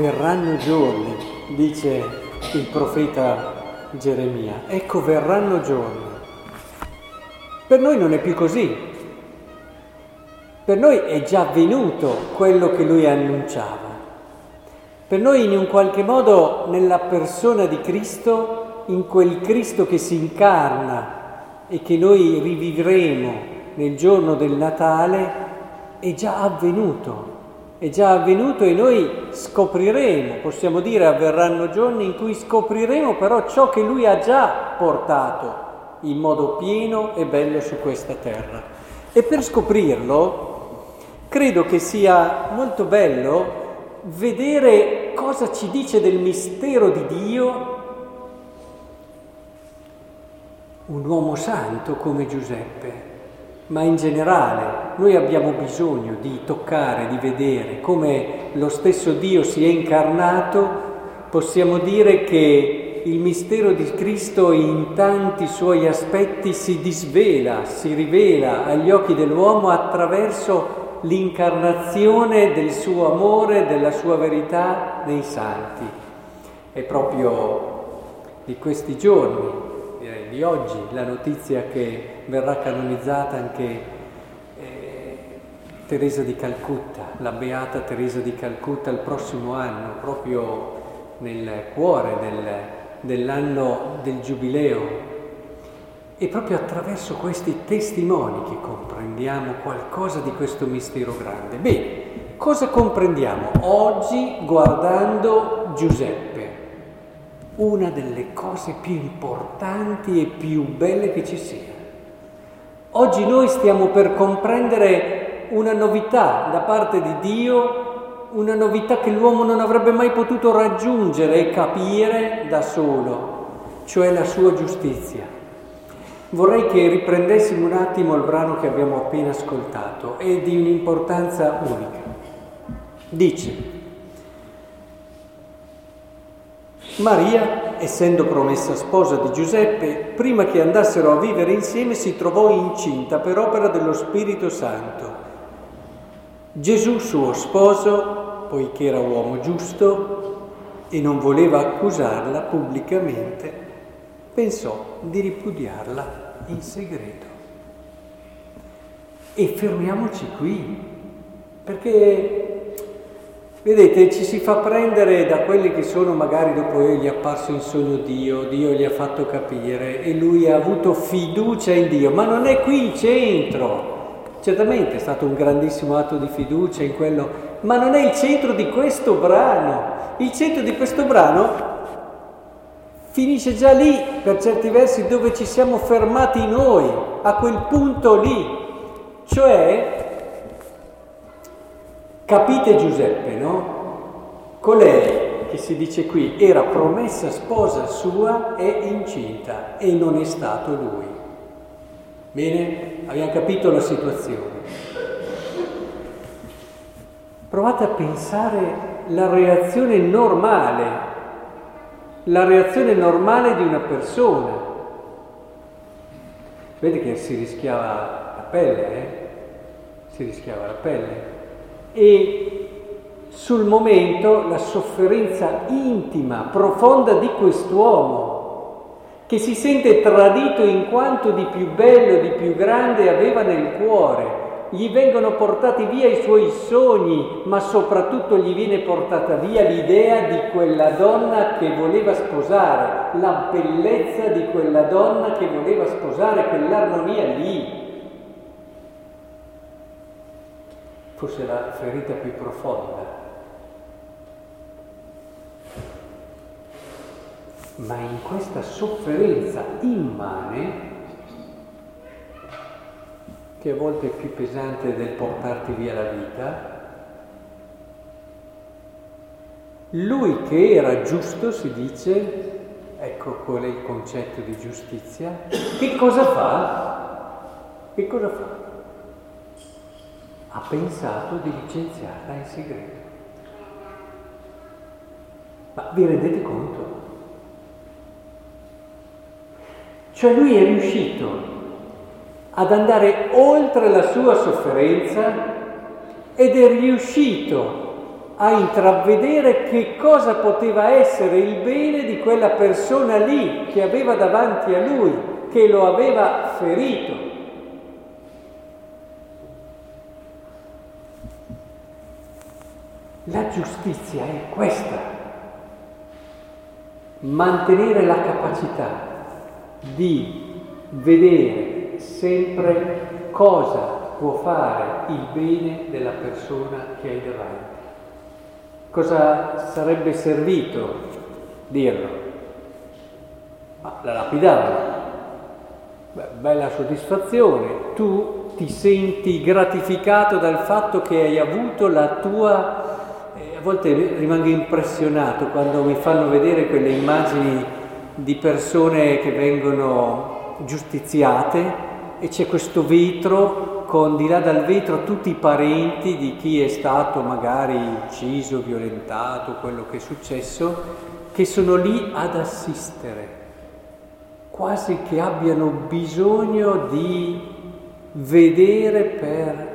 verranno giorni, dice il profeta Geremia, ecco verranno giorni. Per noi non è più così, per noi è già avvenuto quello che lui annunciava. Per noi in un qualche modo nella persona di Cristo, in quel Cristo che si incarna e che noi rivivremo nel giorno del Natale, è già avvenuto. È già avvenuto e noi scopriremo, possiamo dire avverranno giorni in cui scopriremo però ciò che lui ha già portato in modo pieno e bello su questa terra. E per scoprirlo credo che sia molto bello vedere cosa ci dice del mistero di Dio un uomo santo come Giuseppe, ma in generale noi abbiamo bisogno di toccare, di vedere come lo stesso Dio si è incarnato, possiamo dire che il mistero di Cristo in tanti suoi aspetti si disvela, si rivela agli occhi dell'uomo attraverso l'incarnazione del suo amore, della sua verità nei santi. È proprio di questi giorni, direi di oggi, la notizia che verrà canonizzata anche Teresa di Calcutta, la beata Teresa di Calcutta il prossimo anno, proprio nel cuore del, dell'anno del Giubileo è proprio attraverso questi testimoni che comprendiamo qualcosa di questo mistero grande. Bene, cosa comprendiamo oggi guardando Giuseppe? Una delle cose più importanti e più belle che ci sia. Oggi noi stiamo per comprendere una novità da parte di Dio, una novità che l'uomo non avrebbe mai potuto raggiungere e capire da solo, cioè la sua giustizia. Vorrei che riprendessimo un attimo il brano che abbiamo appena ascoltato, è di un'importanza unica. Dice, Maria, essendo promessa sposa di Giuseppe, prima che andassero a vivere insieme si trovò incinta per opera dello Spirito Santo. Gesù, suo sposo, poiché era uomo giusto e non voleva accusarla pubblicamente, pensò di ripudiarla in segreto. E fermiamoci qui, perché vedete ci si fa prendere da quelli che sono magari dopo gli è apparso in sogno Dio, Dio gli ha fatto capire e lui ha avuto fiducia in Dio, ma non è qui il centro. Certamente è stato un grandissimo atto di fiducia in quello, ma non è il centro di questo brano. Il centro di questo brano finisce già lì per certi versi dove ci siamo fermati noi, a quel punto lì. Cioè, capite Giuseppe, no? Colei che si dice qui era promessa sposa sua e incinta e non è stato lui. Bene? Abbiamo capito la situazione. Provate a pensare la reazione normale la reazione normale di una persona. Vedi che si rischiava la pelle, eh? Si rischiava la pelle. E sul momento la sofferenza intima, profonda di quest'uomo, che si sente tradito in quanto di più bello, di più grande aveva nel cuore, gli vengono portati via i suoi sogni, ma soprattutto gli viene portata via l'idea di quella donna che voleva sposare, la bellezza di quella donna che voleva sposare, quell'armonia lì. Forse la ferita più profonda. Ma in questa sofferenza immane che a volte è più pesante del portarti via la vita, lui che era giusto, si dice, ecco qual è il concetto di giustizia, che cosa fa? Che cosa fa? Ha pensato di licenziarla in segreto. Ma vi rendete conto? Cioè lui è riuscito ad andare oltre la sua sofferenza ed è riuscito a intravedere che cosa poteva essere il bene di quella persona lì che aveva davanti a lui, che lo aveva ferito. La giustizia è questa, mantenere la capacità di vedere sempre cosa può fare il bene della persona che hai davanti. Cosa sarebbe servito dirlo? Ma la lapidavano. Beh, bella soddisfazione, tu ti senti gratificato dal fatto che hai avuto la tua... Eh, a volte rimango impressionato quando mi fanno vedere quelle immagini di persone che vengono giustiziate e c'è questo vetro con di là dal vetro tutti i parenti di chi è stato magari ucciso, violentato, quello che è successo, che sono lì ad assistere, quasi che abbiano bisogno di vedere per...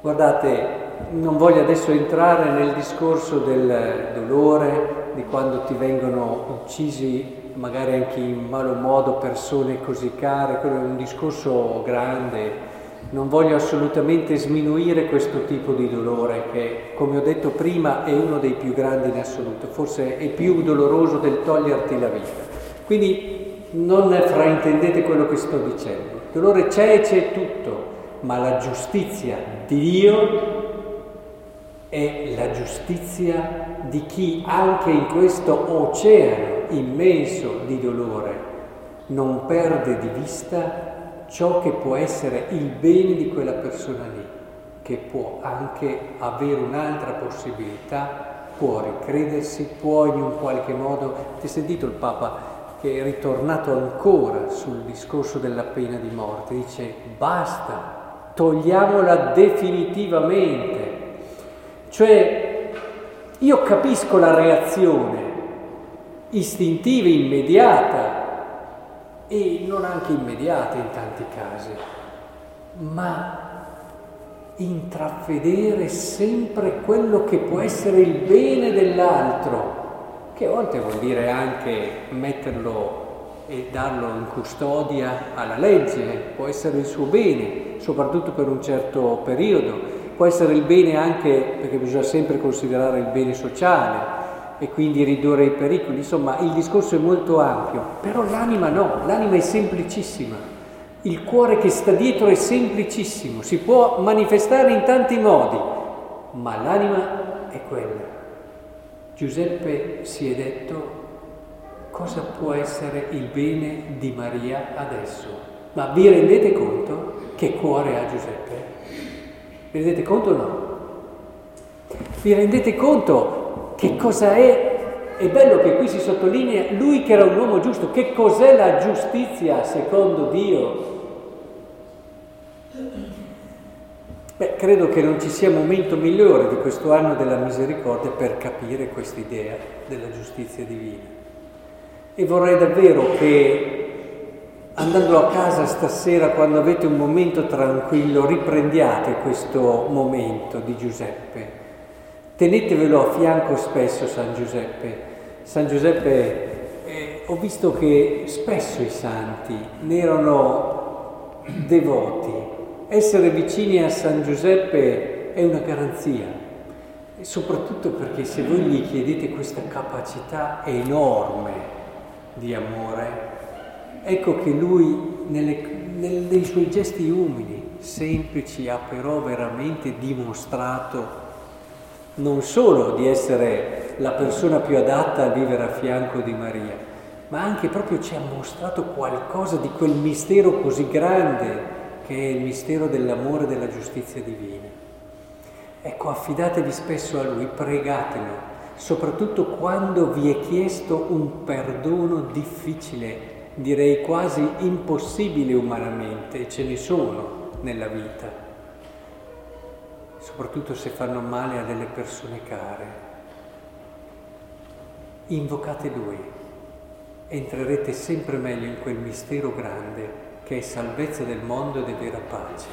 Guardate, non voglio adesso entrare nel discorso del dolore, di quando ti vengono uccisi magari anche in malo modo persone così care, quello è un discorso grande. Non voglio assolutamente sminuire questo tipo di dolore che, come ho detto prima, è uno dei più grandi in assoluto, forse è più doloroso del toglierti la vita. Quindi non fraintendete quello che sto dicendo. Il dolore c'è e c'è tutto, ma la giustizia di Dio è la giustizia di chi anche in questo oceano immenso di dolore non perde di vista ciò che può essere il bene di quella persona lì, che può anche avere un'altra possibilità, può ricredersi, può in un qualche modo... Ti hai sentito il Papa che è ritornato ancora sul discorso della pena di morte, dice basta, togliamola definitivamente. Cioè, io capisco la reazione istintiva, immediata e non anche immediata in tanti casi, ma intravedere sempre quello che può essere il bene dell'altro, che a volte vuol dire anche metterlo e darlo in custodia alla legge, può essere il suo bene, soprattutto per un certo periodo, può essere il bene anche perché bisogna sempre considerare il bene sociale, e quindi ridurre i pericoli. Insomma, il discorso è molto ampio, però l'anima no, l'anima è semplicissima. Il cuore che sta dietro è semplicissimo, si può manifestare in tanti modi, ma l'anima è quella. Giuseppe si è detto cosa può essere il bene di Maria adesso. Ma vi rendete conto che cuore ha Giuseppe? Vi rendete conto o no? Vi rendete conto che cosa è? È bello che qui si sottolinea lui che era un uomo giusto. Che cos'è la giustizia secondo Dio? Beh, credo che non ci sia momento migliore di questo anno della misericordia per capire quest'idea della giustizia divina. E vorrei davvero che andando a casa stasera, quando avete un momento tranquillo, riprendiate questo momento di Giuseppe Tenetevelo a fianco spesso San Giuseppe. San Giuseppe, eh, ho visto che spesso i santi ne erano devoti. Essere vicini a San Giuseppe è una garanzia, soprattutto perché se voi gli chiedete questa capacità enorme di amore, ecco che lui nelle, nei suoi gesti umili, semplici, ha però veramente dimostrato non solo di essere la persona più adatta a vivere a fianco di Maria, ma anche proprio ci ha mostrato qualcosa di quel mistero così grande che è il mistero dell'amore e della giustizia divina. Ecco, affidatevi spesso a Lui, pregatelo, soprattutto quando vi è chiesto un perdono difficile, direi quasi impossibile umanamente, e ce ne sono nella vita soprattutto se fanno male a delle persone care. Invocate Lui, entrerete sempre meglio in quel mistero grande che è salvezza del mondo ed è vera pace.